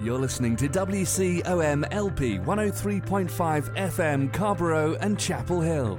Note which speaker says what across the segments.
Speaker 1: You're listening to WCOM LP 103.5 FM Carrboro and Chapel Hill.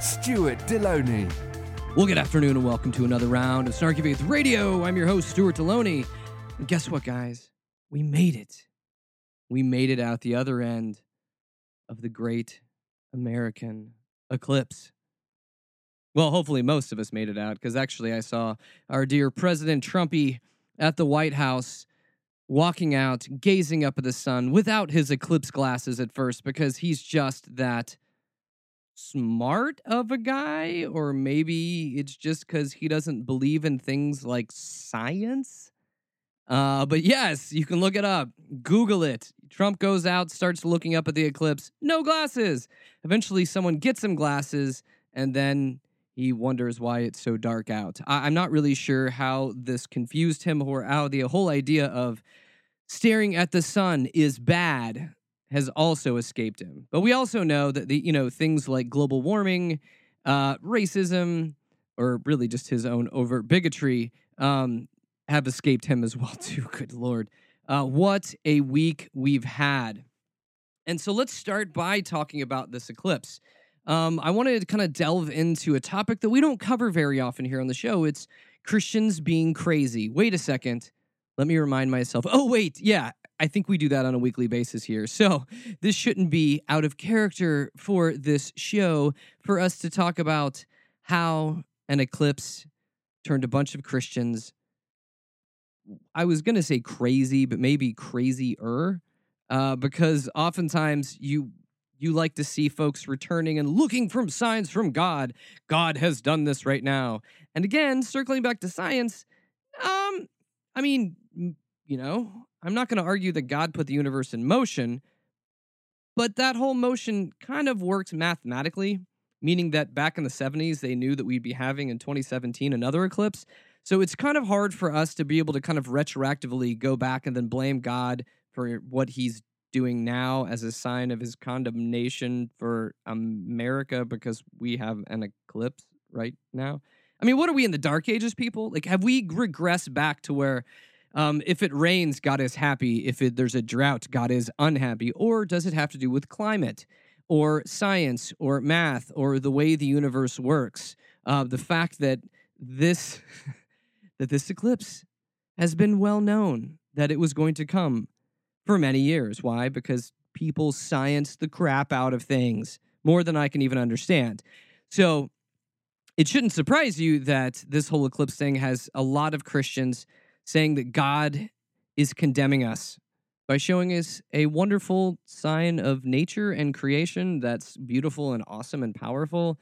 Speaker 1: Stuart Delony.
Speaker 2: Well, good afternoon and welcome to another round of Snarky Faith Radio. I'm your host, Stuart Delony. And guess what, guys? We made it. We made it out the other end of the great American eclipse. Well, hopefully, most of us made it out because actually, I saw our dear President Trumpy at the White House walking out, gazing up at the sun without his eclipse glasses at first because he's just that smart of a guy, or maybe it's just because he doesn't believe in things like science. Uh, but yes, you can look it up. Google it. Trump goes out, starts looking up at the eclipse. No glasses. Eventually, someone gets him glasses, and then he wonders why it's so dark out. I- I'm not really sure how this confused him or how the whole idea of staring at the sun is bad has also escaped him. But we also know that the you know things like global warming, uh, racism, or really just his own overt bigotry um, have escaped him as well too. Good lord, uh, what a week we've had! And so let's start by talking about this eclipse. Um, I wanted to kind of delve into a topic that we don't cover very often here on the show. It's Christians being crazy. Wait a second. Let me remind myself. Oh, wait. Yeah, I think we do that on a weekly basis here. So this shouldn't be out of character for this show for us to talk about how an eclipse turned a bunch of Christians. I was going to say crazy, but maybe crazier, uh, because oftentimes you you like to see folks returning and looking from signs from God. God has done this right now. And again, circling back to science, um, I mean, you know, I'm not going to argue that God put the universe in motion, but that whole motion kind of works mathematically, meaning that back in the 70s, they knew that we'd be having in 2017 another eclipse. So it's kind of hard for us to be able to kind of retroactively go back and then blame God for what he's doing now as a sign of his condemnation for America because we have an eclipse right now. I mean, what are we in the dark ages, people? Like, have we regressed back to where um, if it rains, God is happy. If it, there's a drought, God is unhappy. Or does it have to do with climate or science or math or the way the universe works? Uh, the fact that this that this eclipse has been well known that it was going to come for many years. Why? Because people science the crap out of things more than I can even understand. So it shouldn't surprise you that this whole eclipse thing has a lot of Christians saying that God is condemning us by showing us a wonderful sign of nature and creation that's beautiful and awesome and powerful.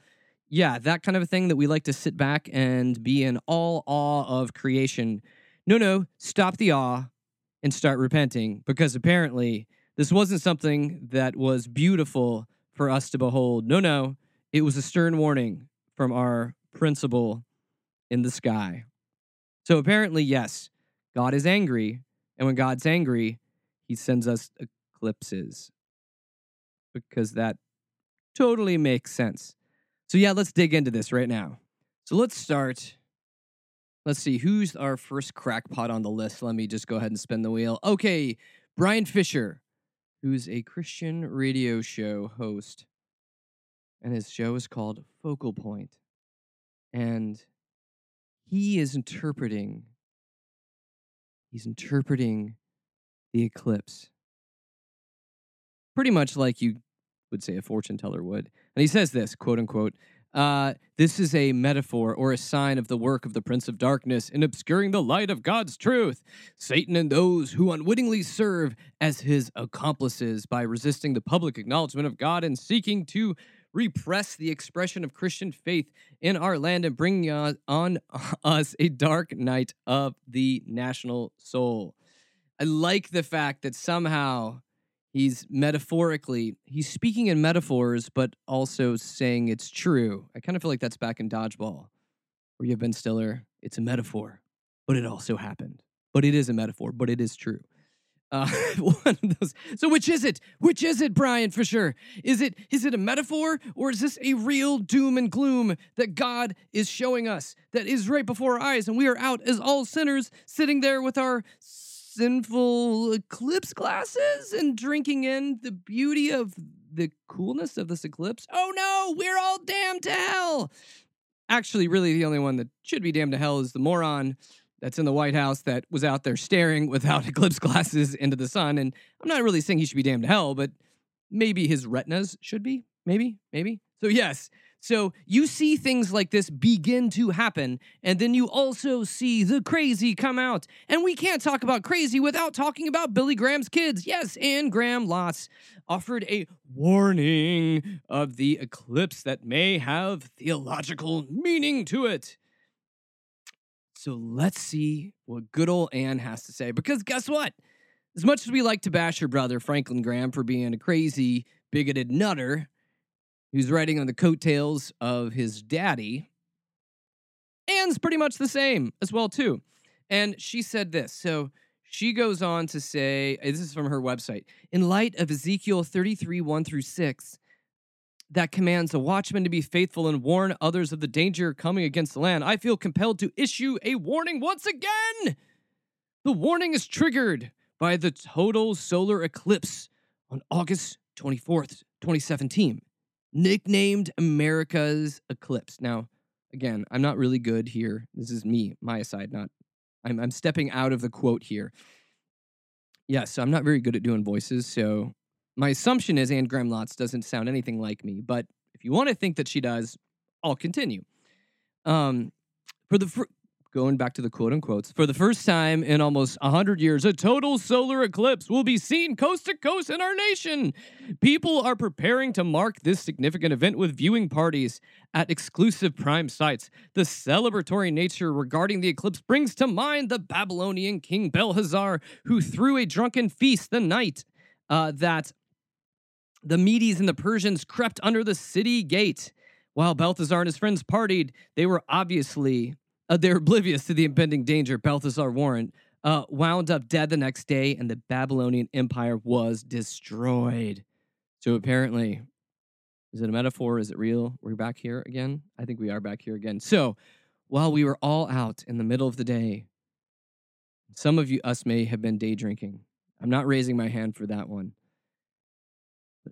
Speaker 2: Yeah, that kind of a thing that we like to sit back and be in all awe of creation. No, no, stop the awe and start repenting because apparently this wasn't something that was beautiful for us to behold. No, no, it was a stern warning from our principal in the sky. So apparently, yes, God is angry. And when God's angry, he sends us eclipses because that totally makes sense. So, yeah, let's dig into this right now. So, let's start. Let's see who's our first crackpot on the list. Let me just go ahead and spin the wheel. Okay, Brian Fisher, who's a Christian radio show host, and his show is called Focal Point. And he is interpreting he's interpreting the eclipse. Pretty much like you would say a fortune teller would. And he says this quote unquote uh, this is a metaphor or a sign of the work of the prince of darkness in obscuring the light of god's truth. Satan and those who unwittingly serve as his accomplices by resisting the public acknowledgement of god and seeking to repress the expression of Christian faith in our land and bring on us a dark night of the national soul. I like the fact that somehow He's metaphorically, he's speaking in metaphors, but also saying it's true. I kind of feel like that's back in Dodgeball, where you have Ben Stiller. It's a metaphor, but it also happened. But it is a metaphor, but it is true. Uh, one of those. So which is it? Which is it, Brian? For sure. Is it is it a metaphor or is this a real doom and gloom that God is showing us that is right before our eyes, and we are out as all sinners, sitting there with our sinful eclipse glasses and drinking in the beauty of the coolness of this eclipse? Oh no, we're all damned to hell. Actually, really, the only one that should be damned to hell is the moron that's in the White House that was out there staring without eclipse glasses into the sun. And I'm not really saying he should be damned to hell, but maybe his retinas should be. Maybe, maybe. So, yes. So you see things like this begin to happen, and then you also see the crazy come out. And we can't talk about crazy without talking about Billy Graham's kids. Yes, Anne Graham Lotz offered a warning of the eclipse that may have theological meaning to it. So let's see what good old Anne has to say. Because guess what? As much as we like to bash her brother, Franklin Graham, for being a crazy, bigoted nutter who's riding on the coattails of his daddy, Anne's pretty much the same as well, too. And she said this. So she goes on to say, this is from her website. In light of Ezekiel 33, 1 through 6, that commands a watchman to be faithful and warn others of the danger coming against the land, I feel compelled to issue a warning once again. The warning is triggered by the total solar eclipse on August 24th, 2017, nicknamed America's eclipse. Now, again, I'm not really good here. This is me, my aside, not I'm, I'm stepping out of the quote here. Yes, yeah, so I'm not very good at doing voices, so my assumption is Anne Graham Lotz doesn't sound anything like me, but if you want to think that she does, I'll continue. Um, for the fr- going back to the quote unquotes, for the first time in almost 100 years, a total solar eclipse will be seen coast to coast in our nation. People are preparing to mark this significant event with viewing parties at exclusive prime sites. The celebratory nature regarding the eclipse brings to mind the Babylonian king Belshazzar, who threw a drunken feast the night uh, that the Medes and the Persians crept under the city gate. While Balthazar and his friends partied, they were obviously uh, they're oblivious to the impending danger. Balthazar Warrant uh, wound up dead the next day, and the Babylonian Empire was destroyed. So apparently, is it a metaphor? Is it real? We're back here again. I think we are back here again. So while we were all out in the middle of the day, some of you us may have been day drinking. I'm not raising my hand for that one.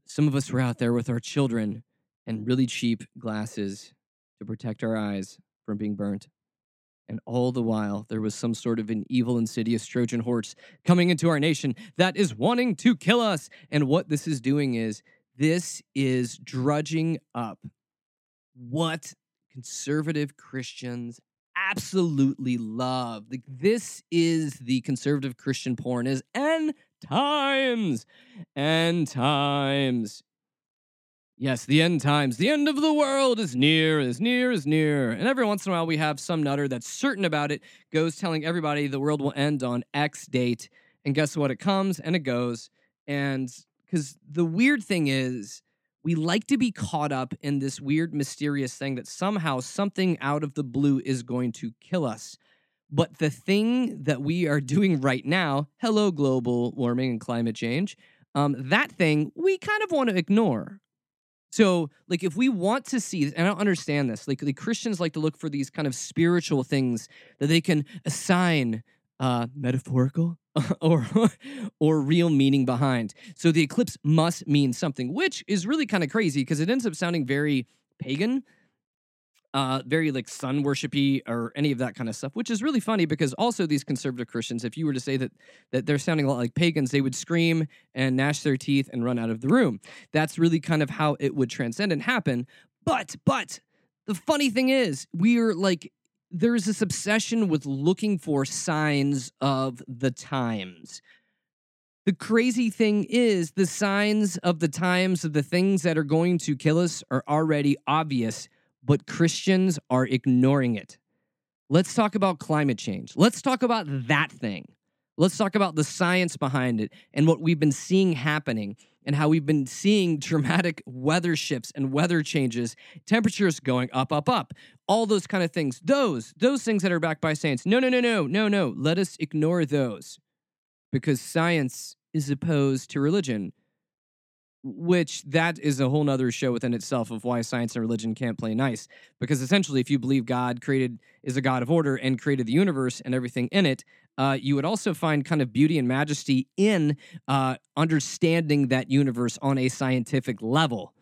Speaker 2: Some of us were out there with our children and really cheap glasses to protect our eyes from being burnt. And all the while, there was some sort of an evil, insidious Trojan horse coming into our nation that is wanting to kill us. And what this is doing is this is drudging up what conservative Christians absolutely love. This is the conservative Christian porn is end times. and times. Yes, the end times. The end of the world is near, as near, as near. And every once in a while, we have some nutter that's certain about it, goes telling everybody the world will end on X date. And guess what? It comes and it goes. And because the weird thing is, we like to be caught up in this weird, mysterious thing that somehow something out of the blue is going to kill us. But the thing that we are doing right now, hello, global warming and climate change, um, that thing we kind of want to ignore. So, like, if we want to see, and I don't understand this, like, the Christians like to look for these kind of spiritual things that they can assign uh, metaphorical or or real meaning behind. So the eclipse must mean something, which is really kind of crazy because it ends up sounding very pagan, uh, very like sun worshipy or any of that kind of stuff, which is really funny because also these conservative Christians, if you were to say that that they're sounding a lot like pagans, they would scream and gnash their teeth and run out of the room. That's really kind of how it would transcend and happen. But but the funny thing is, we're like there's this obsession with looking for signs of the times. The crazy thing is, the signs of the times of the things that are going to kill us are already obvious, but Christians are ignoring it. Let's talk about climate change. Let's talk about that thing. Let's talk about the science behind it and what we've been seeing happening and how we've been seeing dramatic weather shifts and weather changes, temperatures going up, up, up, all those kind of things. Those, those things that are backed by science. No, no, no, no, no, no. Let us ignore those because science is opposed to religion which that is a whole nother show within itself of why science and religion can't play nice. Because essentially if you believe god created is a god of order and created the universe and everything in it uh, you would also find kind of beauty and majesty in uh, understanding that universe on a scientific level.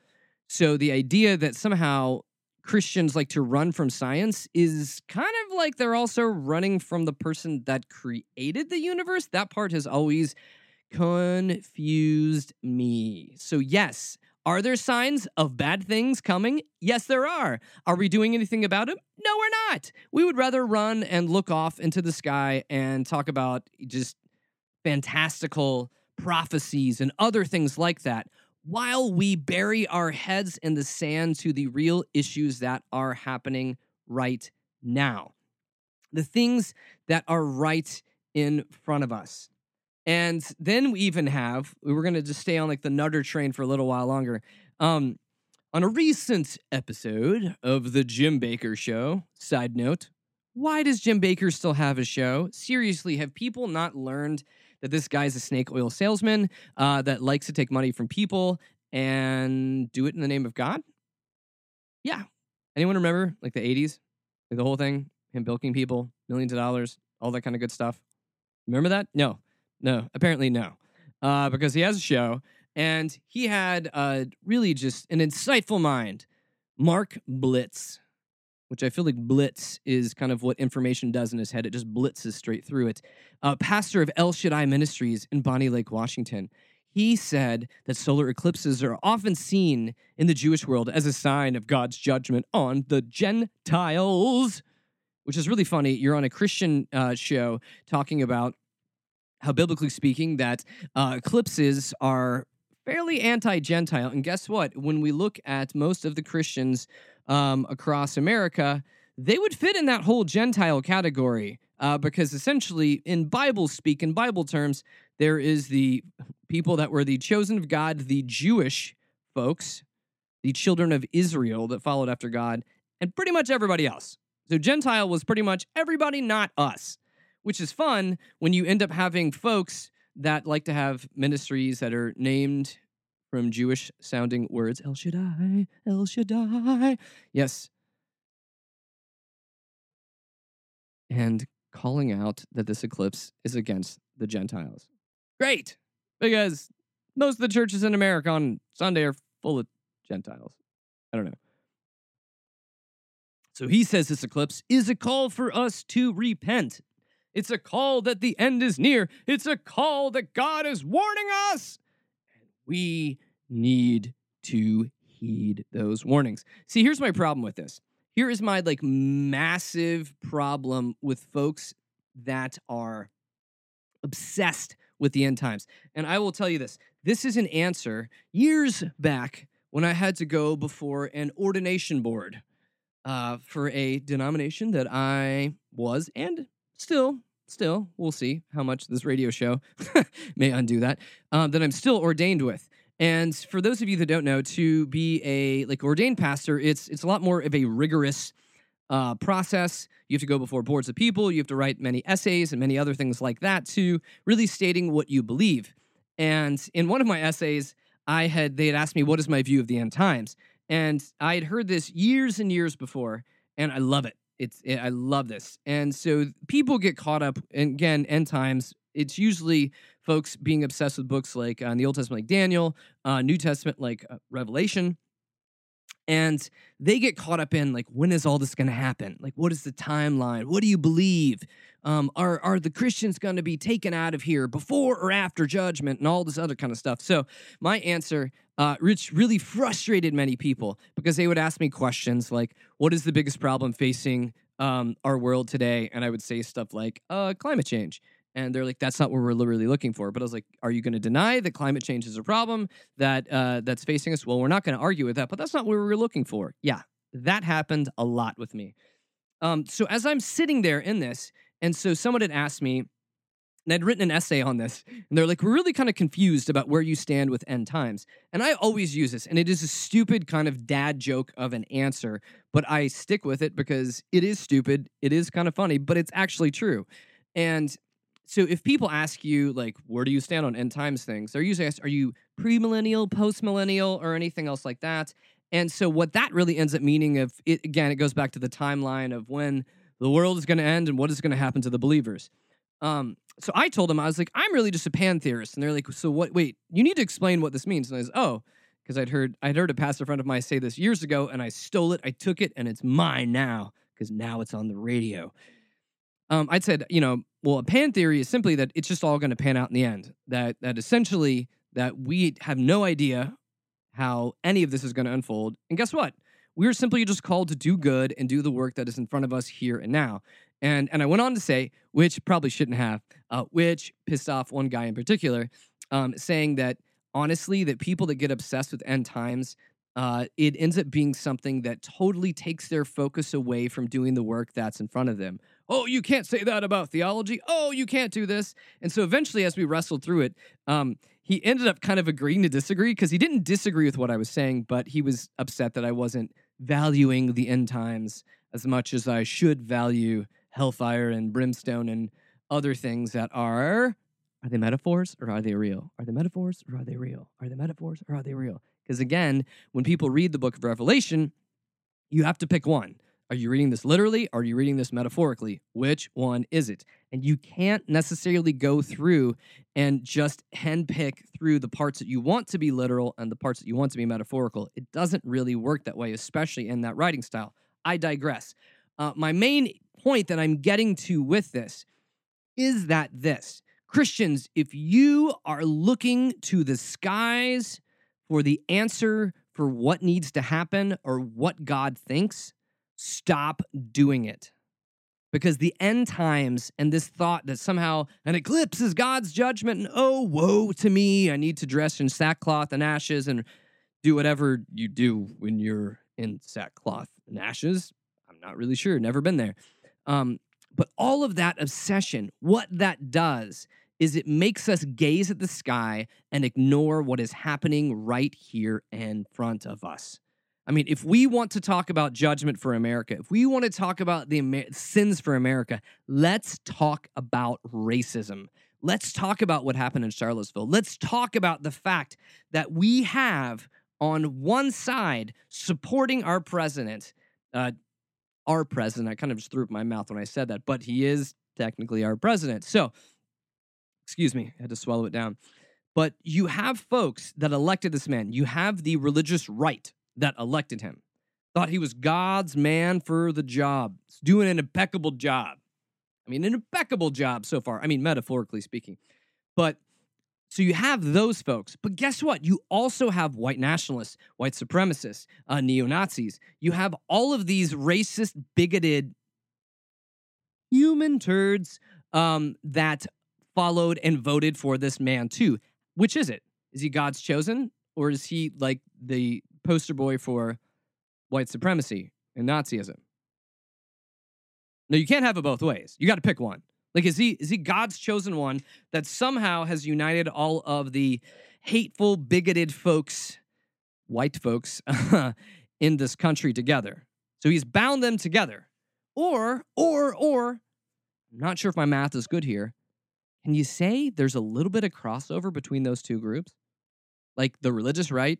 Speaker 2: So the idea that somehow christians like to run from science is kind of like they're also running from the person that created the universe. That part has always confused me. So, yes, are there signs of bad things coming? Yes, there are. Are we doing anything about it? No, we're not. We would rather run and look off into the sky and talk about just fantastical prophecies and other things like that while we bury our heads in the sand to the real issues that are happening right now. The things that are right in front of us. And then we even have, we were going to just stay on like the Nutter train for a little while longer. Um, on a recent episode of The Jim Bakker Show, side note, why does Jim Bakker still have a show? Seriously, have people not learned that this guy's a snake oil salesman uh, that likes to take money from people and do it in the name of God? Yeah. Anyone remember like the 80s? Like the whole thing? Him bilking people, millions of dollars, all that kind of good stuff. Remember that? No. No, apparently no, uh, because he has a show and he had uh, really just an insightful mind. Mark Blitz, which I feel like Blitz is kind of what information does in his head. It just blitzes straight through it. Uh, pastor of El Shaddai Ministries in Bonney Lake, Washington. He said that solar eclipses are often seen in the Jewish world as a sign of God's judgment on the Gentiles, which is really funny. You're on a Christian uh, show talking about how biblically speaking that uh, eclipses are fairly anti-gentile. And guess what? When we look at most of the christians um, across america they would fit in that whole gentile category uh, because essentially in bible speak in bible terms there is the people that were the chosen of god the jewish folks the children of israel that followed after god and pretty much everybody else. So gentile was pretty much everybody not us which is fun when you end up having folks that like to have ministries that are named from Jewish sounding words. El Shaddai, El Shaddai. Yes. And calling out that this eclipse is against the Gentiles. Great, because most of the churches in America on Sunday are full of Gentiles. I don't know. So he says this eclipse is a call for us to repent it's a call that the end is near. It's a call that God is warning us. And we need to heed those warnings. See, here's my problem with this. Here is my like massive problem with folks that are obsessed with the end times. And I will tell you this. This is an answer years back when I had to go before an ordination board uh, for a denomination that I was and still still, we'll see how much this radio show may undo that, um, that I'm still ordained with. And for those of you that don't know, to be a like ordained pastor, it's it's a lot more of a rigorous uh, process. You have to go before boards of people. You have to write many essays and many other things like that to really stating what you believe. And in one of my essays, I had they had asked me what is my view of the end times, and I had heard this years and years before, and I love it it's it, I love this. And so people get caught up and again end times. It's usually folks being obsessed with books like uh, in the Old Testament like Daniel, uh, New Testament like uh, Revelation. And they get caught up in like when is all this going to happen? Like what is the timeline? What do you believe? Um, are are the Christians going to be taken out of here before or after judgment and all this other kind of stuff? So my answer uh, which really frustrated many people because they would ask me questions like, "What is the biggest problem facing um, our world today?" And I would say stuff like, uh, "Climate change." And they're like, "That's not what we're really looking for." But I was like, "Are you going to deny that climate change is a problem that uh, that's facing us?" Well, we're not going to argue with that, but that's not what we were looking for. Yeah, that happened a lot with me. Um, so as I'm sitting there in this, and so someone had asked me, and I'd written an essay on this, and they're like, we're really kind of confused about where you stand with end times. And I always use this, and it is a stupid kind of dad joke of an answer, but I stick with it because it is stupid, it is kind of funny, but it's actually true. And so if people ask you like where do you stand on end times things they're usually asked are you premillennial postmillennial or anything else like that and so what that really ends up meaning of it again it goes back to the timeline of when the world is going to end and what is going to happen to the believers um, so I told them I was like, I'm really just a pan theorist, and they're like, so what? Wait, you need to explain what this means. And I was, oh, because I'd heard I'd heard a pastor friend of mine say this years ago, and I stole it, I took it, and it's mine now because now it's on the radio. Um, I'd said, you know, well, a pan theory is simply that it's just all going to pan out in the end. That that essentially that we have no idea how any of this is going to unfold. And guess what? We are simply just called to do good and do the work that is in front of us here and now. And and I went on to say, which probably shouldn't have, uh, which pissed off one guy in particular, um, saying that honestly, that people that get obsessed with end times, uh, it ends up being something that totally takes their focus away from doing the work that's in front of them. Oh, you can't say that about theology. Oh, you can't do this. And so eventually, as we wrestled through it, um, he ended up kind of agreeing to disagree because he didn't disagree with what I was saying, but he was upset that I wasn't valuing the end times as much as I should value hellfire and brimstone and other things that are are they metaphors or are they real? Are they metaphors or are they real? Are they metaphors or are they real? Because again, when people read the book of Revelation, you have to pick one. Are you reading this literally? Are you reading this metaphorically? Which one is it? And you can't necessarily go through and just handpick through the parts that you want to be literal and the parts that you want to be metaphorical. It doesn't really work that way, especially in that writing style. I digress. Uh, my main point that I'm getting to with this is that this Christians, if you are looking to the skies for the answer for what needs to happen or what God thinks, stop doing it. Because the end times and this thought that somehow an eclipse is God's judgment, and oh, woe to me, I need to dress in sackcloth and ashes and do whatever you do when you're in sackcloth and ashes. I'm not really sure, never been there. Um, but all of that obsession, what that does is it makes us gaze at the sky and ignore what is happening right here in front of us. I mean, if we want to talk about judgment for America, if we want to talk about the Amer- sins for America, let's talk about racism. Let's talk about what happened in Charlottesville. Let's talk about the fact that we have on one side supporting our president, uh, our president. I kind of just threw up my mouth when I said that, but he is technically our president. So, excuse me, I had to swallow it down. But you have folks that elected this man. You have the religious right that elected him. Thought he was God's man for the job, doing an impeccable job. I mean, an impeccable job so far. I mean, metaphorically speaking. But so you have those folks, but guess what? You also have white nationalists, white supremacists, uh, neo Nazis. You have all of these racist, bigoted human turds um, that followed and voted for this man too. Which is it? Is he God's chosen, or is he like the poster boy for white supremacy and Nazism? No, you can't have it both ways. You got to pick one. Like, is he is he God's chosen one that somehow has united all of the hateful, bigoted folks, white folks, in this country together? So he's bound them together. Or, or, or, I'm not sure if my math is good here. Can you say there's a little bit of crossover between those two groups? Like the religious right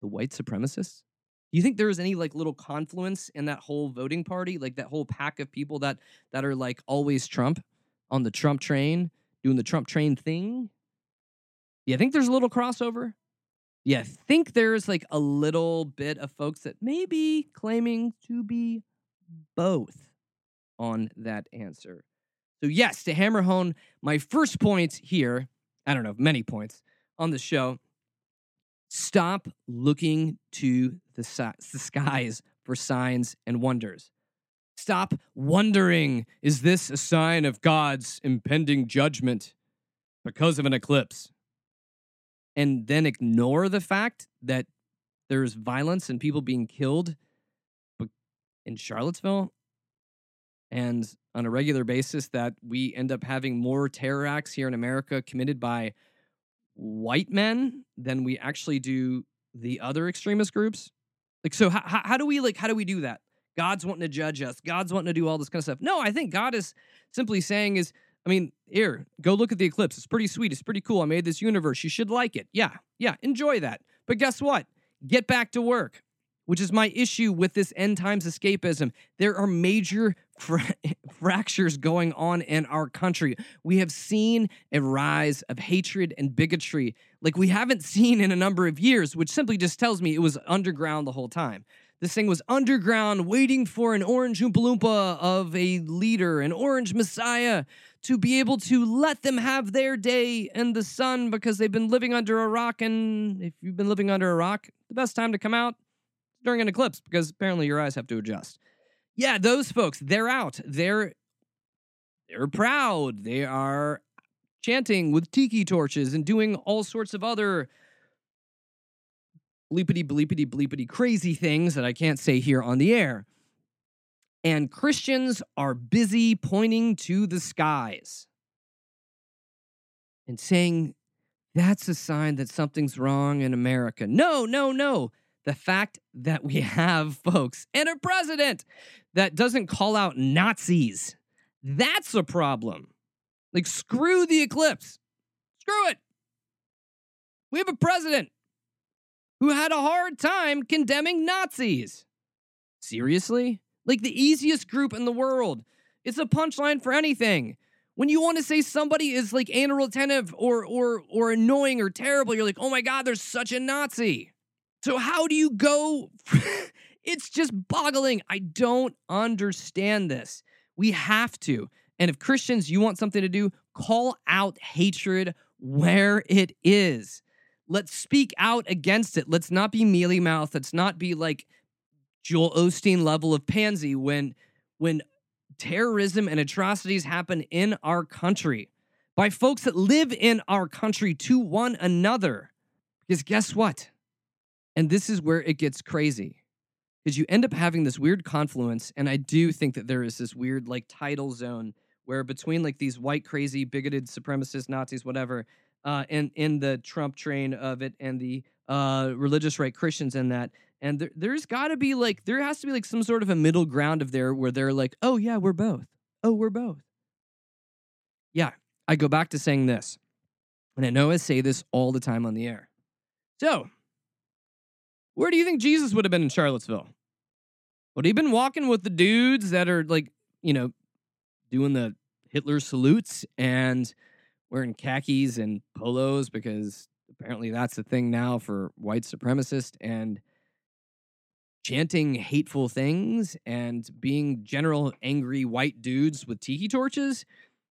Speaker 2: the white supremacists? Do you think there was any like little confluence in that whole voting party, like that whole pack of people that that are like always Trump on the Trump train, doing the Trump train thing? Yeah, I think there's a little crossover. Yeah, I think there's like a little bit of folks that may be claiming to be both on that answer. So yes, to hammer home my first point here, I don't know, many points on the show Stop looking to the, si- the skies for signs and wonders. Stop wondering is this a sign of God's impending judgment because of an eclipse? And then ignore the fact that there's violence and people being killed in Charlottesville and on a regular basis that we end up having more terror acts here in America committed by white men than we actually do the other extremist groups? Like, so how, how do we like how do we do that? God's wanting to judge us. God's wanting to do all this kind of stuff. No, I think God is simply saying is, I mean, here, go look at the eclipse. It's pretty sweet. It's pretty cool. I made this universe. You should like it. Yeah, yeah, enjoy that. But guess what? Get back to work which is my issue with this end times escapism. There are major fractures going on in our country. We have seen a rise of hatred and bigotry like we haven't seen in a number of years, which simply just tells me it was underground the whole time. This thing was underground, waiting for an orange Oompa Loompa of a leader, an orange messiah, to be able to let them have their day in the sun because they've been living under a rock. And if you've been living under a rock, the best time to come out during an eclipse because apparently your eyes have to adjust. Yeah, those folks, they're out. They're they're proud. They are chanting with tiki torches and doing all sorts of other bleepity bleepity bleepity crazy things that I can't say here on the air. And Christians are busy pointing to the skies and saying that's a sign that something's wrong in America. No, no, no the fact that we have folks and a president that doesn't call out Nazis, that's a problem. Like, screw the eclipse. Screw it. We have a president who had a hard time condemning Nazis. Seriously? Like the easiest group in the world. It's a punchline for anything. When you want to say somebody is like anal retentive or or or annoying or terrible, you're like, oh my god, there's such a Nazi. So, how do you go? it's just boggling. I don't understand this. We have to. And if Christians, you want something to do, call out hatred where it is. Let's speak out against it. Let's not be mealy mouthed. Let's not be like Joel Osteen level of pansy when when terrorism and atrocities happen in our country by folks that live in our country to one another. Because guess what? And this is where it gets crazy because you end up having this weird confluence. And I do think that there is this weird, like, tidal zone where between like these white, crazy, bigoted supremacists, Nazis, whatever, uh, and in the Trump train of it and the uh, religious right Christians in that. And there, there's got to be like, there has to be like some sort of a middle ground of there where they're like, oh, yeah, we're both. Oh, we're both. Yeah, I go back to saying this. And I know I say this all the time on the air. So, where do you think Jesus would have been in Charlottesville? Would he been walking with the dudes that are like, you know, doing the Hitler salutes and wearing khakis and polos because apparently that's the thing now for white supremacists and chanting hateful things and being general angry white dudes with tiki torches?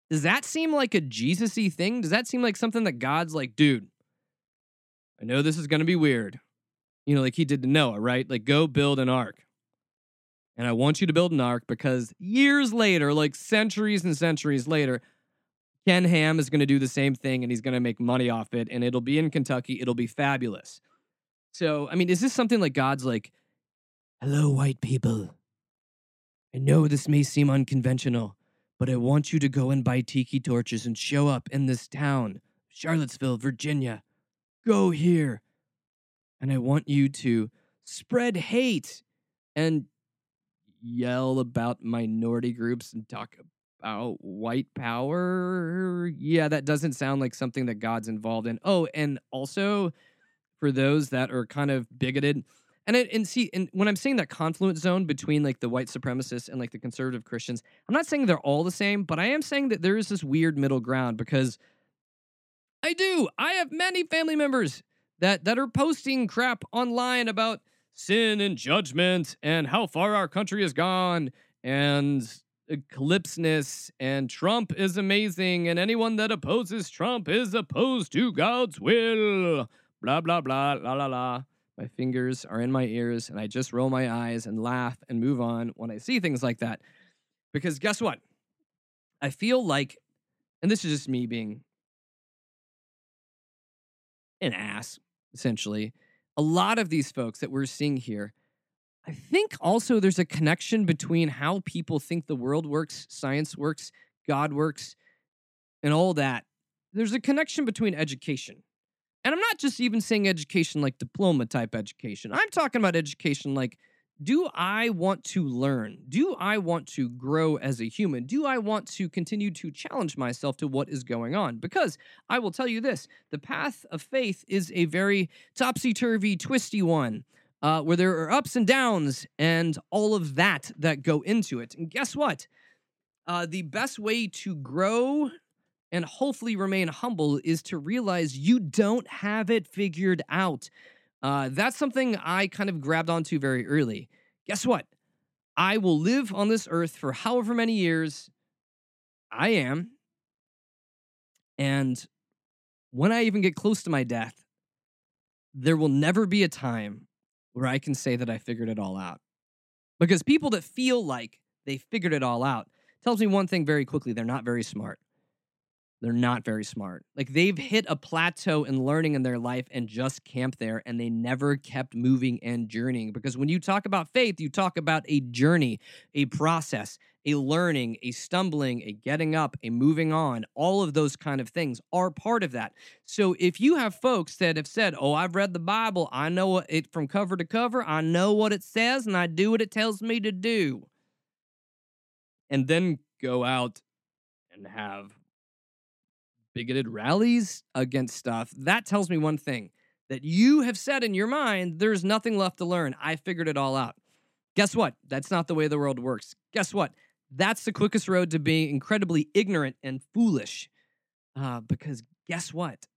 Speaker 2: Does that seem like a Jesus-y thing? Does that seem like something that God's like, dude, I know this is going to be weird you know, like he did to Noah, right? Like, go build an ark. And I want you to build an ark because years later, like centuries and centuries later, Ken Ham is going to do the same thing and he's going to make money off it and it'll be in Kentucky. It'll be fabulous. So, I mean, is this something like God's like, hello, white people? I know this may seem unconventional, but I want you to go and buy tiki torches and show up in this town, Charlottesville, Virginia. Go here and I want you to spread hate and yell about minority groups and talk about white power. Yeah, that doesn't sound like something that God's involved in. Oh, and also for those that are kind of bigoted. And it, and see, and when I'm saying that confluence zone between like the white supremacists and like the conservative Christians, I'm not saying they're all the same, but I am saying that there is this weird middle ground because I do. I have many family members that that are posting crap online about sin and judgment and how far our country has gone and eclipseness and Trump is amazing and anyone that opposes Trump is opposed to God's will. Blah blah blah la la la. My fingers are in my ears and I just roll my eyes and laugh and move on when I see things like that. Because guess what? I feel like and this is just me being an ass essentially, a lot of these folks that we're seeing here, I think also there's a connection between how people think the world works, science works, God works, and all that. There's a connection between education. And I'm not just even saying education like diploma type education. I'm talking about education like do I want to learn? Do I want to grow as a human? Do I want to continue to challenge myself to what is going on? Because I will tell you this the path of faith is a very topsy turvy, twisty one. Uh, where there are ups and downs and all of that that go into it. And guess what? Uh, the best way to grow and hopefully remain humble is to realize you don't have it figured out. Uh, that's something I kind of grabbed onto very early. Guess what? I will live on this earth for however many years I am. And when I even get close to my death, there will never be a time where I can say that I figured it all out. Because people that feel like they figured it all out tells me one thing very quickly they're not very smart. They're not very smart. Like they've hit a plateau in learning in their life and just camped there and they never kept moving and journeying. Because when you talk about faith, you talk about a journey, a process, a learning, a stumbling, a getting up, a moving on. All of those kind of things are part of that. So if you have folks that have said, Oh, I've read the Bible, I know it from cover to cover, I know what it says, and I do what it tells me to do, and then go out and have bigoted rallies against stuff, that tells me one thing that you have said in your mind, there's nothing left to learn. I figured it all out. Guess what? That's not the way the world works. Guess what? That's the quickest road to being incredibly ignorant and foolish. Uh, because guess what?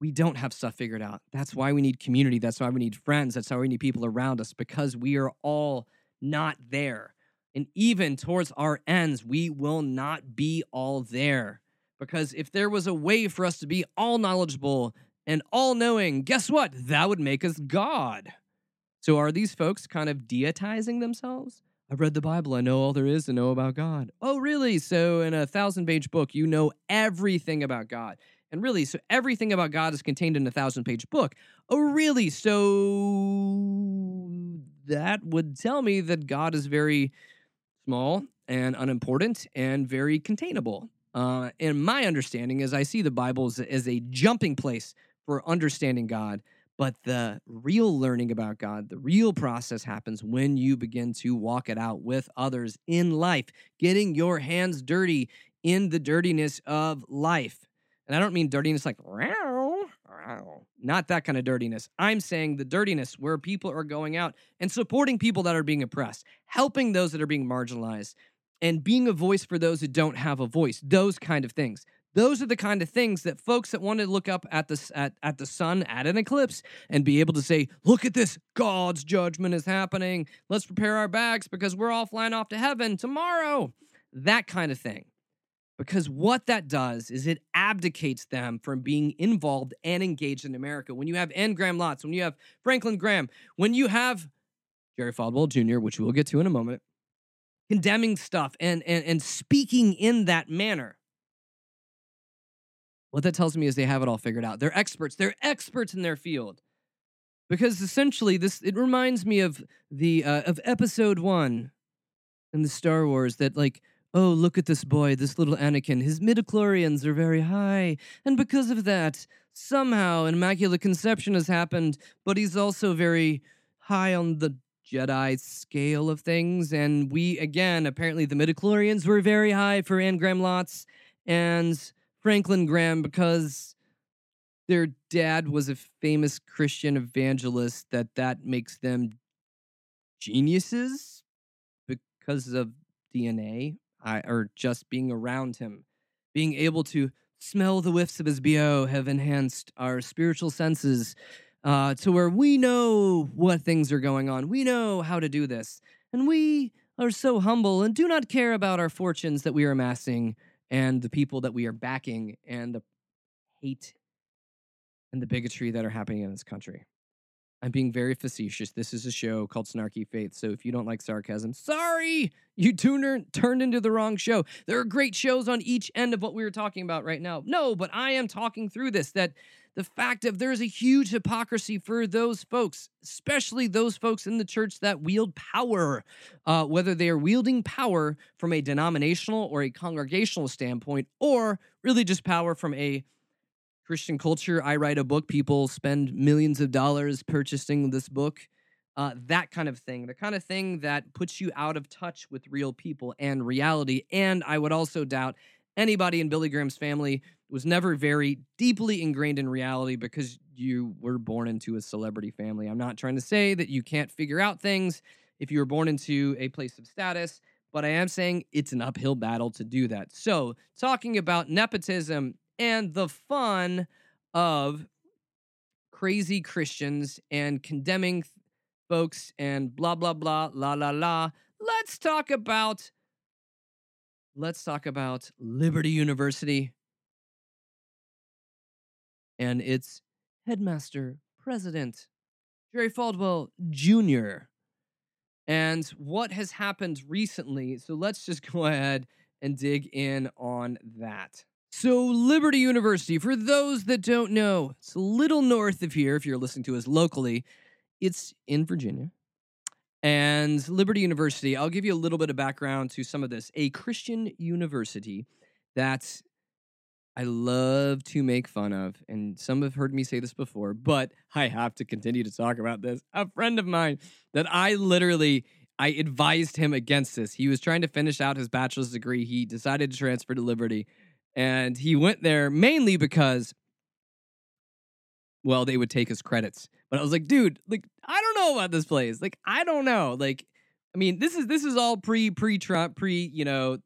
Speaker 2: We don't have stuff figured out. That's why we need community. That's why we need friends. That's why we need people around us because we are all not there. And even towards our ends, we will not be all there. Because if there was a way for us to be all knowledgeable and all knowing, guess what? That would make us God. So are these folks kind of deitizing themselves? I've read the Bible. I know all there is to know about God. Oh, really? So, in a thousand page book, you know everything about God. And really, so everything about God is contained in a thousand page book. Oh, really? So, that would tell me that God is very small and unimportant and very containable. Uh, and my understanding is I see the Bible as, as a jumping place for understanding God. But the real learning about God, the real process happens when you begin to walk it out with others in life, getting your hands dirty in the dirtiness of life. And I don't mean dirtiness like, not that kind of dirtiness. I'm saying the dirtiness where people are going out and supporting people that are being oppressed, helping those that are being marginalized, and being a voice for those who don't have a voice. Those kind of things. Those are the kind of things that folks that want to look up at the at, at the sun at an eclipse and be able to say, "Look at this! God's judgment is happening. Let's prepare our bags because we're all flying off to heaven tomorrow." That kind of thing. Because what that does is it abdicates them from being involved and engaged in America. When you have Anne Graham Lotz, when you have Franklin Graham, when you have Jerry Falwell Jr., which we'll get to in a moment, condemning stuff and, and, and speaking in that manner. What that tells me is they have it all figured out. They're experts. They're experts in their field. Because essentially, this it reminds me of the uh, of Episode One in the Star Wars that like oh look at this boy, this little Anakin. His midichlorians are very high, and because of that, somehow an immaculate conception has happened. But he's also very high on the Jedi scale of things. And we, again, apparently the midichlorians were very high for Anne Graham Lotz and Franklin Graham because their dad was a famous Christian evangelist, that that makes them geniuses because of DNA I, or just being around him. Being able to smell the whiffs of his BO have enhanced our spiritual senses uh, to where we know what things are going on. We know how to do this. And we are so humble and do not care about our fortunes that we are amassing and the people that we are backing and the hate and the bigotry that are happening in this country. I'm being very facetious. This is a show called Snarky Faith. So if you don't like sarcasm, sorry, you tuner turned into the wrong show. There are great shows on each end of what we were talking about right now. No, but I am talking through this that the fact of there's a huge hypocrisy for those folks, especially those folks in the church that wield power, uh, whether they are wielding power from a denominational or a congregational standpoint, or really just power from a Christian culture. I write a book, people spend millions of dollars purchasing this book. Uh, that kind of thing, the kind of thing that puts you out of touch with real people and reality. And I would also doubt anybody in Billy Graham's family was never very deeply ingrained in reality because you were born into a celebrity family. I'm not trying to say that you can't figure out things if you were born into a place of status, but I am saying it's an uphill battle to do that. So, talking about nepotism and the fun of crazy Christians and condemning folks and blah blah blah la la la, let's talk about let's talk about Liberty University and its headmaster, president, Jerry Falwell Jr. And what has happened recently. So let's just go ahead and dig in on that. So, Liberty University, for those that don't know, it's a little north of here if you're listening to us locally. It's in Virginia. And Liberty University, I'll give you a little bit of background to some of this. A Christian university that I love to make fun of. And some have heard me say this before, but I have to continue to talk about this. A friend of mine that I literally I advised him against this. He was trying to finish out his bachelor's degree. He decided to transfer to Liberty. And he went there mainly because well, they would take his credits. But I was like, dude, like I don't know about this place. Like I don't know. Like I mean, this is this is all pre pre Trump, pre, you know,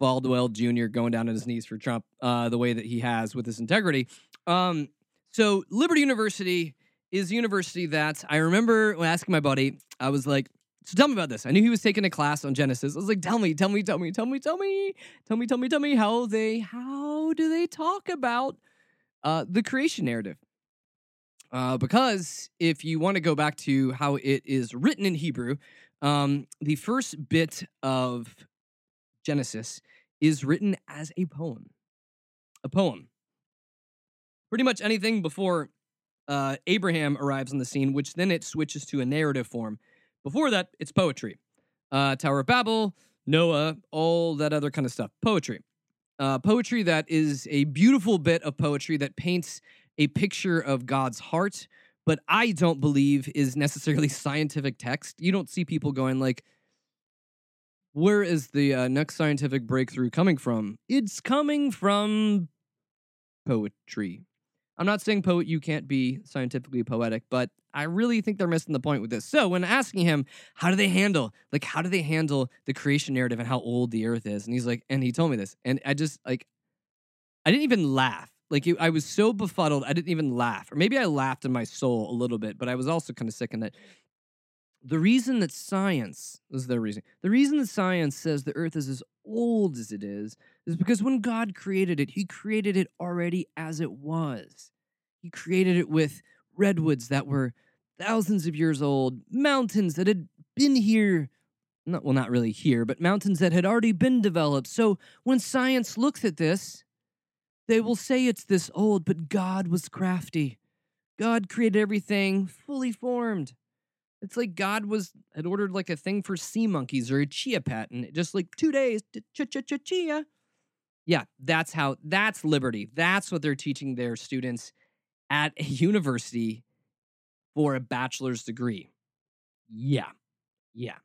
Speaker 2: Falwell Jr. going down on his knees for Trump, uh, the way that he has with his integrity. Um, so Liberty University is a university that I remember when asking my buddy, I was like, so tell me about this. I knew he was taking a class on Genesis. I was like, tell me, tell me, tell me, tell me, tell me, tell me, tell me, tell me how they how do they talk about uh, the creation narrative? Uh, because if you want to go back to how it is written in Hebrew, um, the first bit of Genesis is written as a poem. A poem. Pretty much anything before uh, Abraham arrives on the scene, which then it switches to a narrative form. Before that, it's poetry. Uh, Tower of Babel, Noah, all that other kind of stuff. Poetry. Uh, poetry that is a beautiful bit of poetry that paints a picture of God's heart, but I don't believe is necessarily scientific text. You don't see people going like, where is the uh, next scientific breakthrough coming from? It's coming from poetry. I'm not saying poet you can't be scientifically poetic, but I really think they're missing the point with this. So when asking him, how do they handle, like, how do they handle the creation narrative and how old the earth is? And he's like, and he told me this, and I just like, I didn't even laugh. Like it, I was so befuddled, I didn't even laugh. Or maybe I laughed in my soul a little bit, but I was also kind of sick in it the reason that science is their reason the reason that science says the earth is as old as it is is because when god created it he created it already as it was. He created it with redwoods that were thousands of years old mountains that had been here not well not really here but mountains that had already been developed. So when science looks at this they will say it's this old but god was crafty. God created everything fully formed it's like God was had ordered like a thing for sea monkeys or a chia pet, and just like two days, chia chia chia chia. Yeah, that's how. That's liberty. That's what they're teaching their students at a university for a bachelor's degree. Yeah, yeah.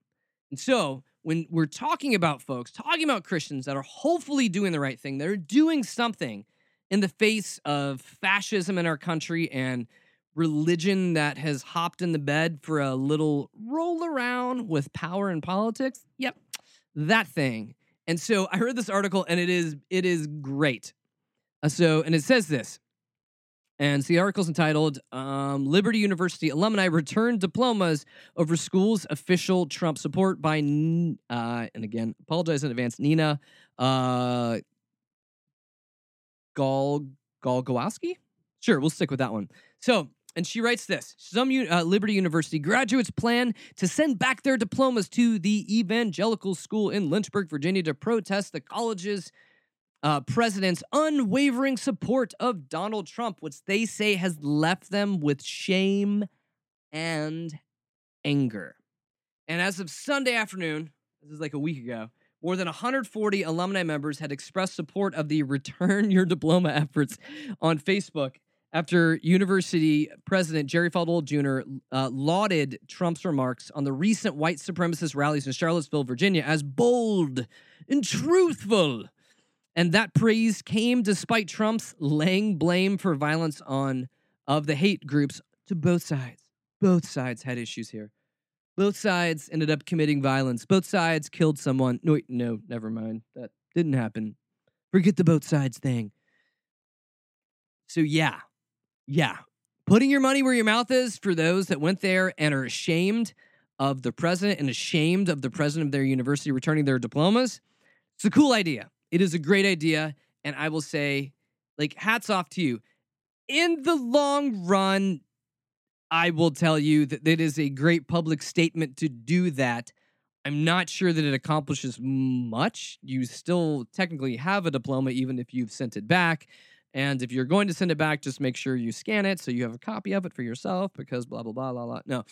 Speaker 2: And so when we're talking about folks, talking about Christians that are hopefully doing the right thing, they're doing something in the face of fascism in our country and religion that has hopped in the bed for a little roll around with power and politics. Yep, that thing. And so I heard this article and it is it is great. Uh, so and it says this. And so the article's entitled um, Liberty University Alumni Return Diplomas Over School's Official Trump Support by, uh, and again, apologize in advance, Nina uh, Gal Galgowski? Sure, we'll stick with that one. So and she writes this Some uh, Liberty University graduates plan to send back their diplomas to the Evangelical School in Lynchburg, Virginia to protest the college's uh, president's unwavering support of Donald Trump, which they say has left them with shame and anger. And as of Sunday afternoon, this is like a week ago, more than 140 alumni members had expressed support of the Return Your Diploma efforts on Facebook after university president Jerry Falwell Jr. Uh, lauded Trump's remarks on the recent white supremacist rallies in Charlottesville, Virginia, as bold and truthful. And that praise came despite Trump's laying blame for violence on of the hate groups to both sides. Both sides had issues here. Both sides ended up committing violence. Both sides killed someone. No, wait, no, never mind. That didn't happen. Forget the both sides thing. So yeah, yeah, putting your money where your mouth is for those that went there and are ashamed of the president and ashamed of the president of their university returning their diplomas. It's a cool idea. It is a great idea. And I will say, like, hats off to you. In the long run, I will tell you that it is a great public statement to do that. I'm not sure that it accomplishes much. You still technically have a diploma, even if you've sent it back. And if you're going to send it back, just make sure you scan it so you have a copy of it for yourself because blah, blah, blah, blah, blah. No.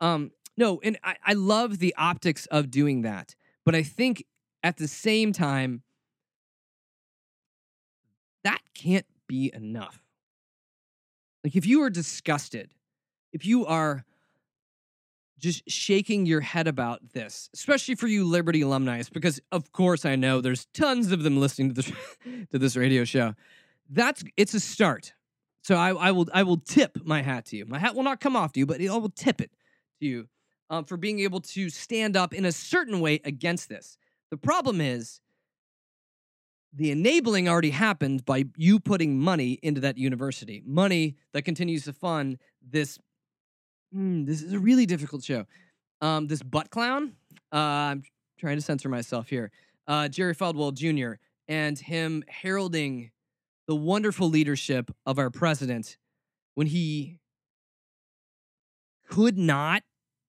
Speaker 2: Um, no, and I, I love the optics of doing that. But I think at the same time, that can't be enough. Like if you are disgusted, if you are just shaking your head about this, especially for you Liberty alumni, because of course I know there's tons of them listening to this to this radio show that's it's a start. So I, I will I will tip my hat to you. My hat will not come off to you, but I will tip it to you um, for being able to stand up in a certain way against this. The problem is the enabling already happened by you putting money into that university, money that continues to fund this. Mm, this is a really difficult show. Um, this butt clown. Uh, I'm trying to censor myself here. Uh, Jerry Falwell Jr. and him heralding the wonderful leadership of our president when he could not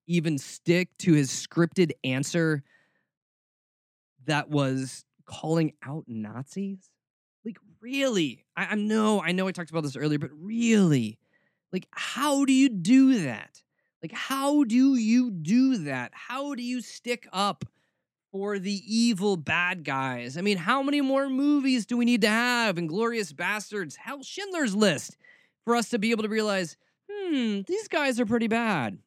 Speaker 2: even stick to his scripted answer that was calling out Nazis? Like, really? I, I know, I know I talked about this earlier, but really? Like, how do you do that? Like, how do you do that? How do you stick up for the evil bad guys. I mean, how many more movies do we need to have? Inglourious Basterds, hell, Schindler's List, for us to be able to realize, hmm, these guys are pretty bad.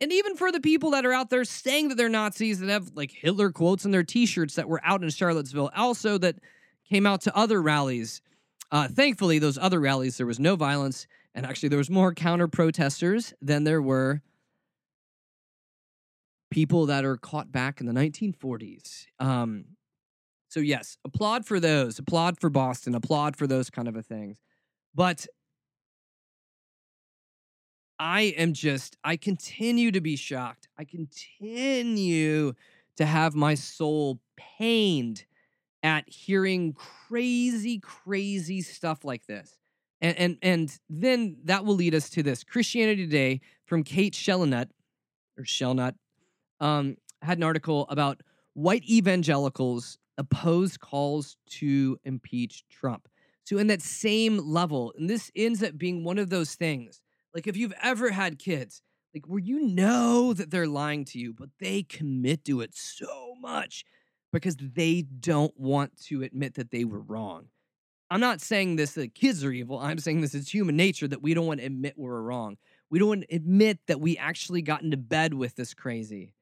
Speaker 2: And even for the people that are out there saying that they're Nazis that have like Hitler quotes in their t shirts that were out in Charlottesville, also that came out to other rallies. Uh, thankfully, those other rallies, there was no violence. And actually, there was more counter protesters than there were people that are caught back in the 1940s. Um, so yes, applaud for those. Applaud for Boston. Applaud for those kind of a things. But I am just, I continue to be shocked. I continue to have my soul pained at hearing crazy, crazy stuff like this. And, and, and then that will lead us to this Christianity Today from Kate Shellnutt, or Shellnutt, um, had an article about white evangelicals oppose calls to impeach Trump. So, in that same level, and this ends up being one of those things, like if you've ever had kids, like where you know that they're lying to you, but they commit to it so much because they don't want to admit that they were wrong. I'm not saying this that kids are evil. I'm saying this is human nature that we don't want to admit we're wrong. We don't want to admit that we actually got into bed with this crazy.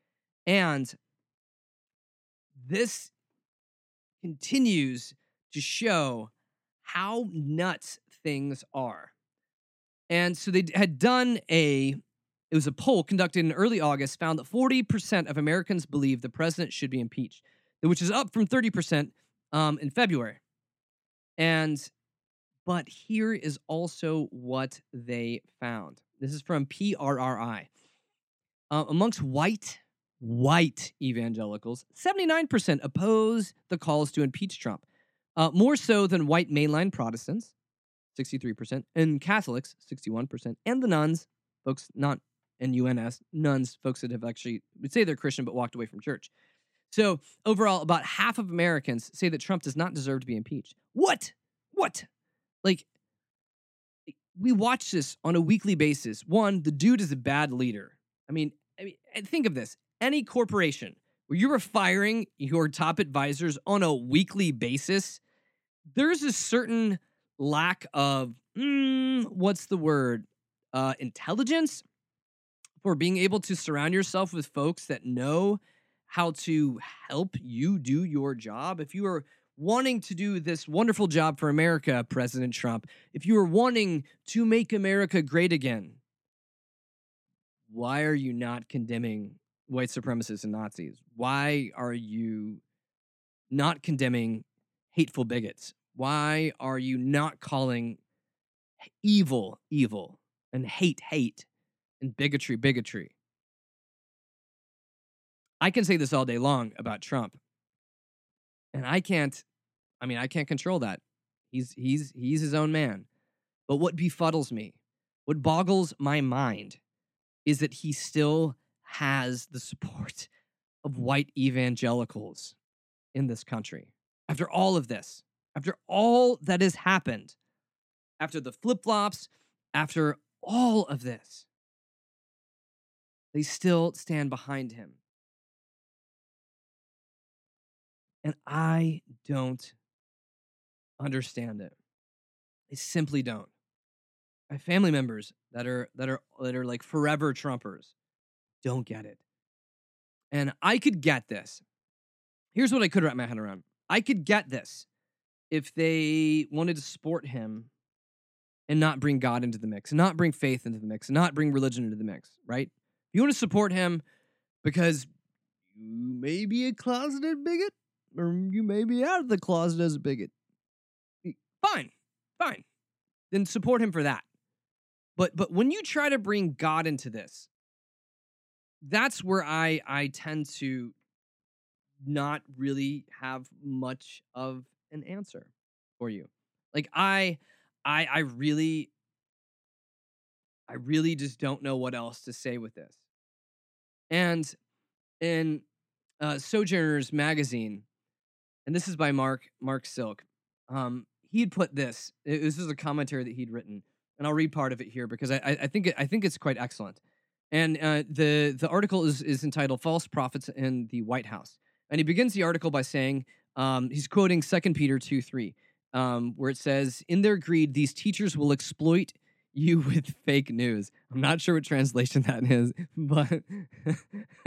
Speaker 2: And this continues to show how nuts things are. And so they had done a it was a poll conducted in early August found that 40% of Americans believe the president should be impeached, which is up from 30% um, in February. And but here is also what they found. This is from PRRI. Uh, amongst white white evangelicals, 79% oppose the calls to impeach Trump, uh, more so than white mainline Protestants, 63%, and Catholics, 61%, and the nones, folks not in UNS, nones, folks that have actually would say they're Christian but walked away from church, So, overall, about half of Americans say that Trump does not deserve to be impeached. What? What? Like, we watch this on a weekly basis. One, the dude is a bad leader. I mean, I mean, think of this: any corporation where you are firing your top advisors on a weekly basis, there's a certain lack of mm, what's the word? Uh, intelligence for being able to surround yourself with folks that know how to help you do your job. If you are wanting to do this wonderful job for America, President Trump, if you are wanting to make America great again, why are you not condemning white supremacists and Nazis? Why are you not condemning hateful bigots? Why are you not calling evil evil and hate hate and bigotry bigotry? I can say this all day long about Trump. And I can't I mean, I can't control that. He's he's he's his own man. But what befuddles me, what boggles my mind is that he still has the support of white evangelicals in this country. After all of this, after all that has happened, after the flip flops, after all of this, they still stand behind him. And I don't understand it. I simply don't. My family members that are that are that are like forever Trumpers don't get it. And I could get this. Here's what I could wrap my head around. I could get this if they wanted to support him and not bring God into the mix, not bring faith into the mix, not bring religion into the mix, right? You want to support him because you may be a closeted bigot, or you may be out of the closet as a bigot. Fine, fine. Then support him for that. But but when you try to bring God into this, that's where I I tend to not really have much of an answer for you. Like I I I really I really just don't know what else to say with this. And in uh, Sojourners magazine, and this is by Mark Mark Silk. Um, he'd put this. This is a commentary that he'd written, and I'll read part of it here because I I think it, I think it's quite excellent. And uh, the the article is is entitled "False Prophets in the White House," and he begins the article by saying um, he's quoting Second Peter two three, um, where it says, "In their greed, these teachers will exploit." You with fake news. I'm not sure what translation that is, but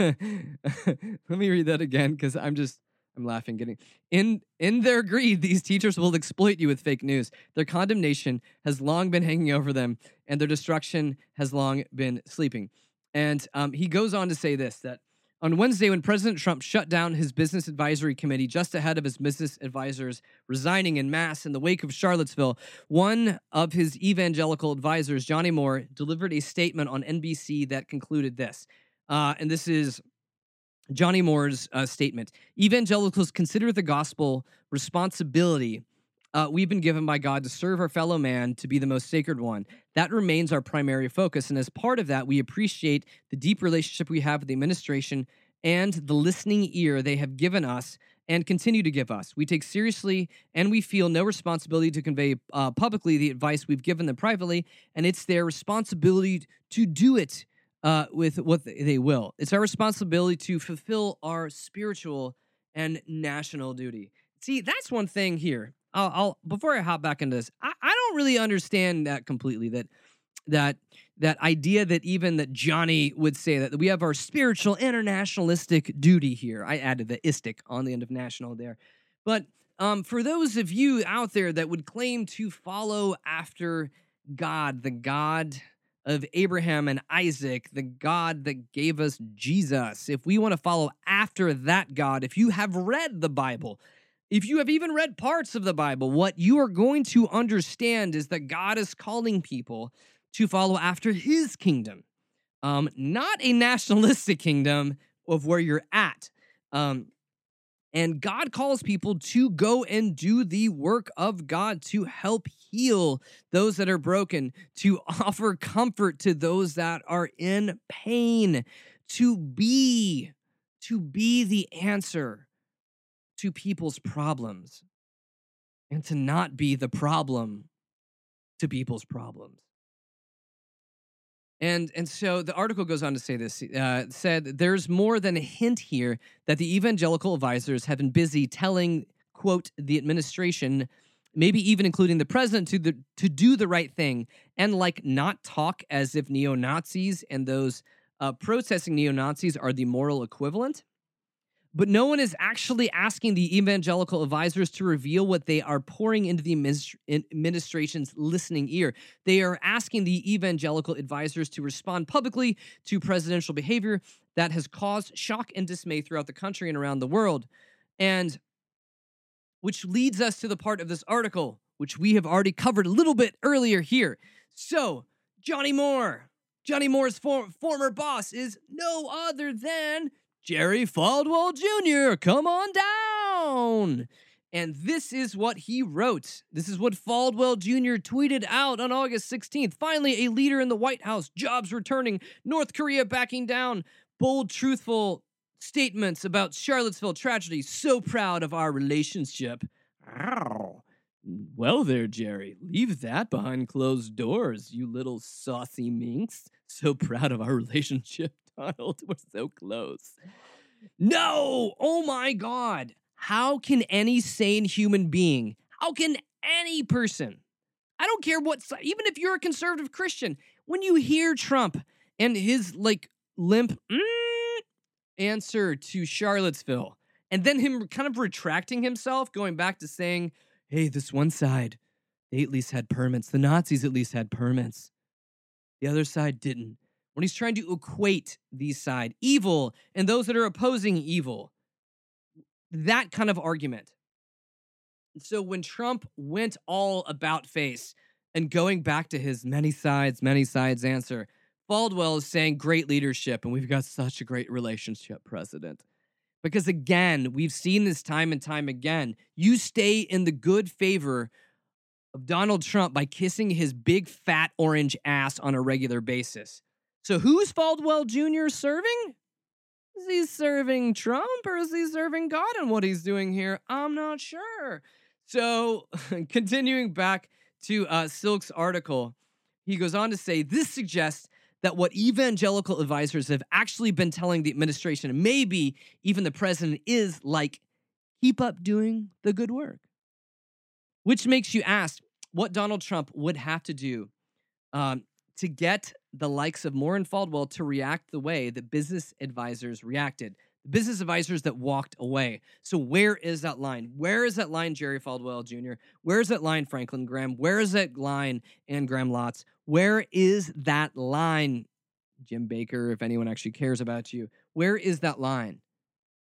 Speaker 2: let me read that again because I'm just I'm laughing. Getting in in their greed, these teachers will exploit you with fake news. Their condemnation has long been hanging over them, and their destruction has long been sleeping. And um, he goes on to say this: that on Wednesday, when President Trump shut down his business advisory committee just ahead of his business advisors resigning in mass in the wake of Charlottesville, one of his evangelical advisors, Johnny Moore, delivered a statement on NBC that concluded this. Uh, and this is Johnny Moore's uh, statement Evangelicals consider the gospel responsibility uh, we've been given by God to serve our fellow man to be the most sacred one. That remains our primary focus. And as part of that, we appreciate the deep relationship we have with the administration and the listening ear they have given us and continue to give us. We take seriously and we feel no responsibility to convey uh, publicly the advice we've given them privately, and it's their responsibility to do it uh, with what they will. It's our responsibility to fulfill our spiritual and national duty. See, that's one thing here. I'll, I'll before I hop back into this, I, I don't really understand that completely. That that that idea that even that Johnny would say that we have our spiritual internationalistic duty here. I added the istic on the end of national there. But um, for those of you out there that would claim to follow after God, the God of Abraham and Isaac, the God that gave us Jesus, if we want to follow after that God, if you have read the Bible, if you have even read parts of the Bible, what you are going to understand is that God is calling people to follow after his kingdom, um, not a nationalistic kingdom of where you're at. Um, and God calls people to go and do the work of God to help heal those that are broken, to offer comfort to those that are in pain, to be to be the answer to people's problems and to not be the problem to people's problems. And and so the article goes on to say this. Uh, said there's more than a hint here that the evangelical advisors have been busy telling quote the administration, maybe even including the president, to the to do the right thing and like not talk as if neo Nazis and those uh, protesting neo Nazis are the moral equivalent but no one is actually asking the evangelical advisors to reveal what they are pouring into the administration's listening ear. They are asking the evangelical advisors to respond publicly to presidential behavior that has caused shock and dismay throughout the country and around the world. And which leads us to the part of this article, which we have already covered a little bit earlier here. So, Johnny Moore, Johnny Moore's for- former boss is no other than Jerry Falwell Jr., come on down. And this is what he wrote. This is what Falwell Jr. tweeted out on August 16th. Finally, a leader in the White House, jobs returning, North Korea backing down, bold, truthful statements about Charlottesville tragedy. So proud of our relationship. Well, there, Jerry. Leave that behind closed doors, you little saucy minx. So proud of our relationship. We're so close. No! Oh my God. How can any sane human being, how can any person, I don't care what, even if you're a conservative Christian, when you hear Trump and his like limp mm, answer to Charlottesville, and then him kind of retracting himself, going back to saying, hey, this one side, they at least had permits. The Nazis at least had permits. The other side didn't when he's trying to equate these side evil and those that are opposing evil. That kind of argument. So when trump went all about face and going back to his many sides many sides answer Falwell is saying great leadership and we've got such a great relationship president. Because again we've seen this time and time again you stay in the good favor of Donald Trump by kissing his big fat orange ass on a regular basis so who's Falwell Jr. serving? Is he serving Trump or is he serving God and what he's doing here? I'm not sure. So continuing back to uh, Silk's article, he goes on to say this suggests that what evangelical advisors have actually been telling the administration, and maybe even the president, is like, keep up doing the good work. Which makes you ask what Donald Trump would have to do um, to get the likes of Moore and Falwell to react the way that business advisors reacted. The business advisors that walked away. So where is that line? Where is that line, Jerry Falwell Jr.? Where is that line, Franklin Graham? Where is that line, Anne Graham Lotz? Where is that line, Jim Bakker, if anyone actually cares about you? Where is that line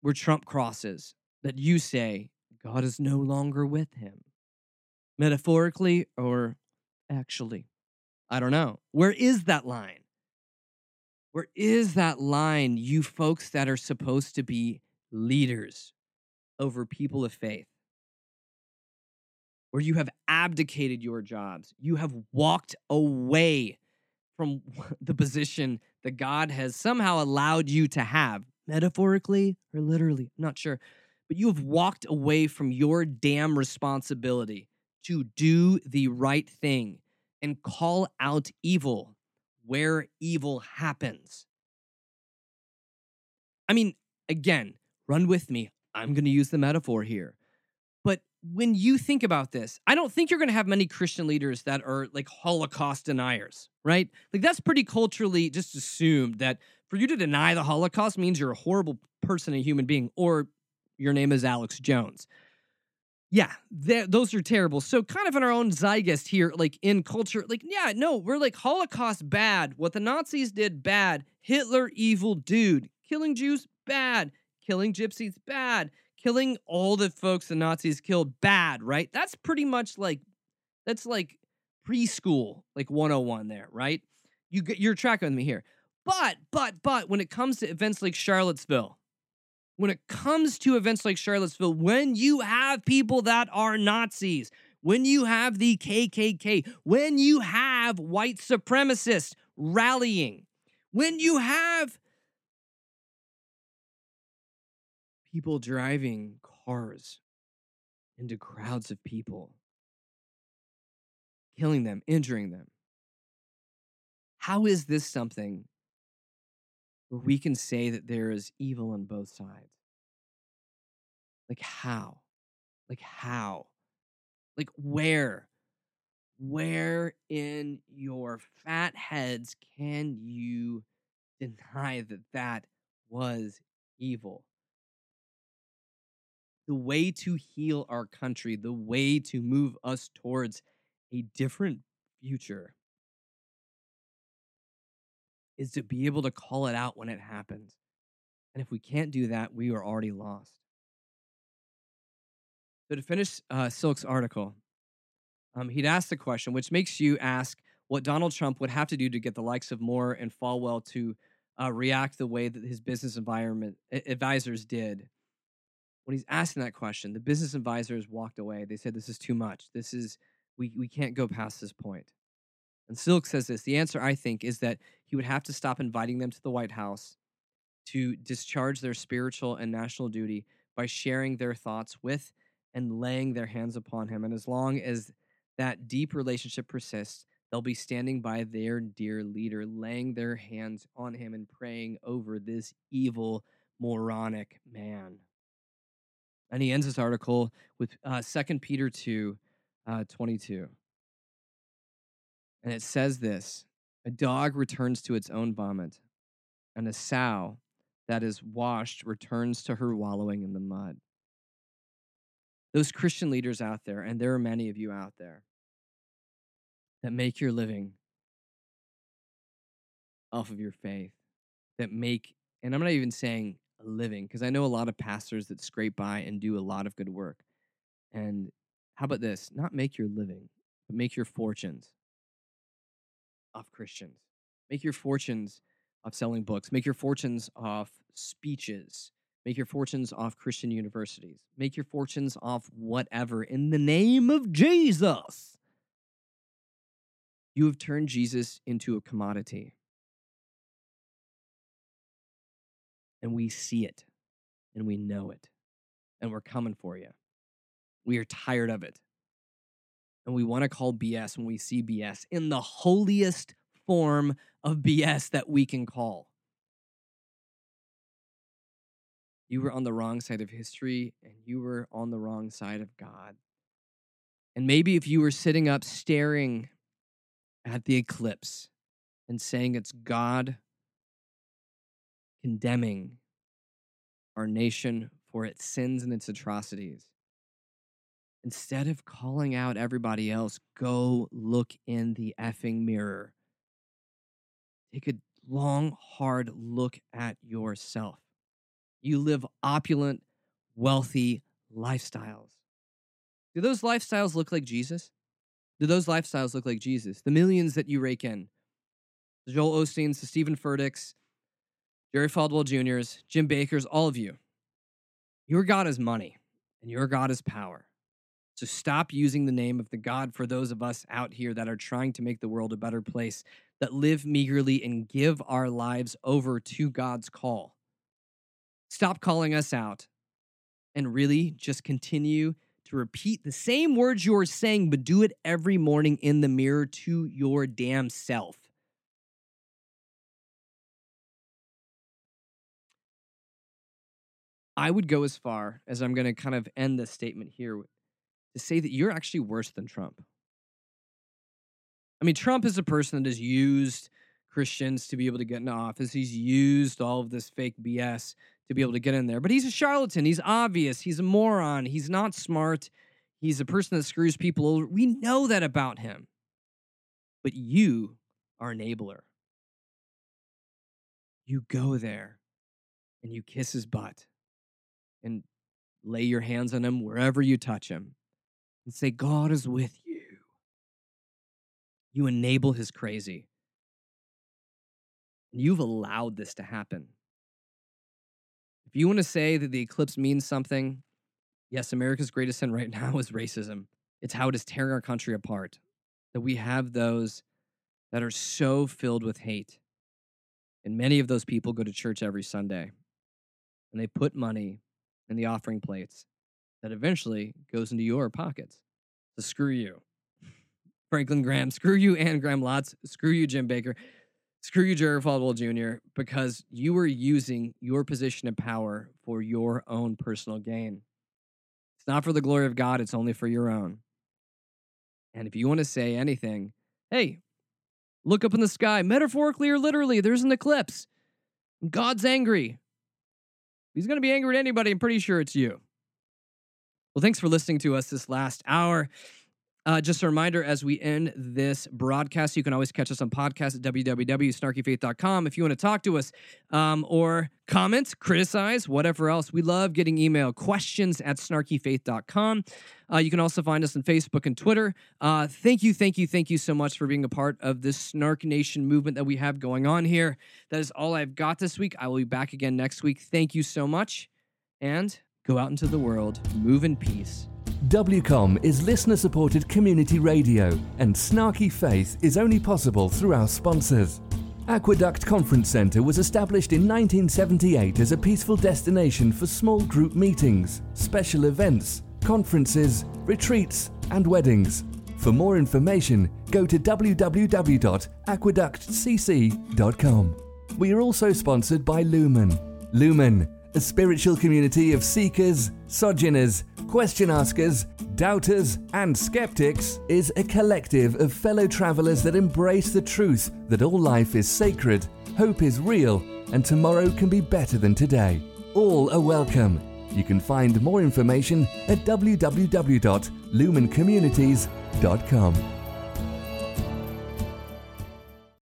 Speaker 2: where Trump crosses that you say God is no longer with him? Metaphorically or actually? I don't know. Where is that line? Where is that line, you folks that are supposed to be leaders over people of faith? Where you have abdicated your jobs, you have walked away from the position that God has somehow allowed you to have, metaphorically or literally, I'm not sure. But you have walked away from your damn responsibility to do the right thing and call out evil where evil happens. I mean, again, run with me. I'm going to use the metaphor here. But when you think about this, I don't think you're going to have many Christian leaders that are like Holocaust deniers, right? Like that's pretty culturally just assumed that for you to deny the Holocaust means you're a horrible person, a human being, or your name is Alex Jones yeah, those are terrible. So, kind of in our own zeitgeist here, like in culture, like, yeah, no, we're like Holocaust bad. What the Nazis did bad. Hitler evil dude. Killing Jews bad. Killing gypsies bad. Killing all the folks the Nazis killed bad, right? That's pretty much like, that's like preschool, like 101 there, right? You you're tracking me here. But, but, but when it comes to events like Charlottesville, when it comes to events like Charlottesville, when you have people that are Nazis, when you have the KKK, when you have white supremacists rallying, when you have people driving cars into crowds of people, killing them, injuring them. How is this something where we can say that there is evil on both sides? Like, how? Like, how? Like, where? Where in your fat heads can you deny that that was evil? The way to heal our country, the way to move us towards a different future is to be able to call it out when it happens. And if we can't do that, we are already lost. So to finish uh, Silk's article, um, he'd asked the question, which makes you ask what Donald Trump would have to do to get the likes of Moore and Falwell to uh, react the way that his business environment advisors did. When he's asking that question, the business advisors walked away. They said, "This is too much. This is we we can't go past this point." And Silk says this: the answer, I think, is that he would have to stop inviting them to the White House to discharge their spiritual and national duty by sharing their thoughts with and laying their hands upon him. And as long as that deep relationship persists, they'll be standing by their dear leader, laying their hands on him and praying over this evil, moronic man. And he ends this article with uh, 2 Peter 2 uh, 22. And it says this A dog returns to its own vomit, and a sow that is washed returns to her wallowing in the mud those Christian leaders out there, and there are many of you out there that make your living off of your faith, that make, and I'm not even saying a living, because I know a lot of pastors that scrape by and do a lot of good work. And how about this? Not make your living, but make your fortunes off Christians. Make your fortunes off selling books. Make your fortunes off speeches Make your fortunes off Christian universities. Make your fortunes off whatever in the name of Jesus. You have turned Jesus into a commodity. And we see it and we know it. And we're coming for you. We are tired of it. And we want to call BS when we see BS in the holiest form of BS that we can call. You were on the wrong side of history and you were on the wrong side of God. And maybe if you were sitting up staring at the eclipse and saying it's God condemning our nation for its sins and its atrocities, instead of calling out everybody else, go look in the effing mirror. Take a long, hard look at yourself. You live opulent, wealthy lifestyles. Do those lifestyles look like Jesus? Do those lifestyles look like Jesus? The millions that you rake in, the Joel Osteens, the Steven Furticks, Jerry Falwell Jr.'s, Jim Bakker's, all of you. Your God is money and your God is power. So stop using the name of the God for those of us out here that are trying to make the world a better place, that live meagerly and give our lives over to God's call. Stop calling us out and really just continue to repeat the same words you're saying, but do it every morning in the mirror to your damn self. I would go as far as I'm going to kind of end this statement here to say that you're actually worse than Trump. I mean, Trump is a person that has used Christians to be able to get into office. He's used all of this fake BS to be able to get in there. But he's a charlatan. He's obvious. He's a moron. He's not smart. He's a person that screws people over. We know that about him. But you are enabler. You go there and you kiss his butt and lay your hands on him wherever you touch him and say, God is with you. You enable his crazy. You've allowed this to happen. If you want to say that the eclipse means something, yes, America's greatest sin right now is racism. It's how it is tearing our country apart. That we have those that are so filled with hate. And many of those people go to church every Sunday. And they put money in the offering plates that eventually goes into your pockets. So screw you. Franklin Graham, screw you, Anne Graham Lotz, screw you, Jim Bakker, screw you, Jerry Falwell Jr., because you were using your position of power for your own personal gain. It's not for the glory of God, it's only for your own. And if you want to say anything, hey, look up in the sky, metaphorically or literally, there's an eclipse. God's angry. He's going to be angry at anybody. I'm pretty sure it's you. Well, thanks for listening to us this last hour. Uh, just a reminder as we end this broadcast, you can always catch us on podcast at www.snarkyfaith.com if you want to talk to us um, or comment, criticize, whatever else. We love getting email questions at snarkyfaith.com. Uh, you can also find us on Facebook and Twitter. Uh, thank you, thank you, thank you so much for being a part of this Snark Nation movement that we have going on here. That is all I've got this week. I will be back again next week. Thank you so much. And go out into the world, move in peace.
Speaker 1: WCOM is listener supported community radio, and Snarky Faith is only possible through our sponsors. Aqueduct Conference Centre was established in 1978 as a peaceful destination for small group meetings, special events, conferences, retreats, and weddings. For more information, go to www.aqueductcc.com. We are also sponsored by Lumen. Lumen, a spiritual community of seekers, sojourners, question askers, doubters, and skeptics, is a collective of fellow travelers that embrace the truth that all life is sacred, hope is real, and tomorrow can be better than today. All are welcome. You can find more information at www.lumencommunities.com.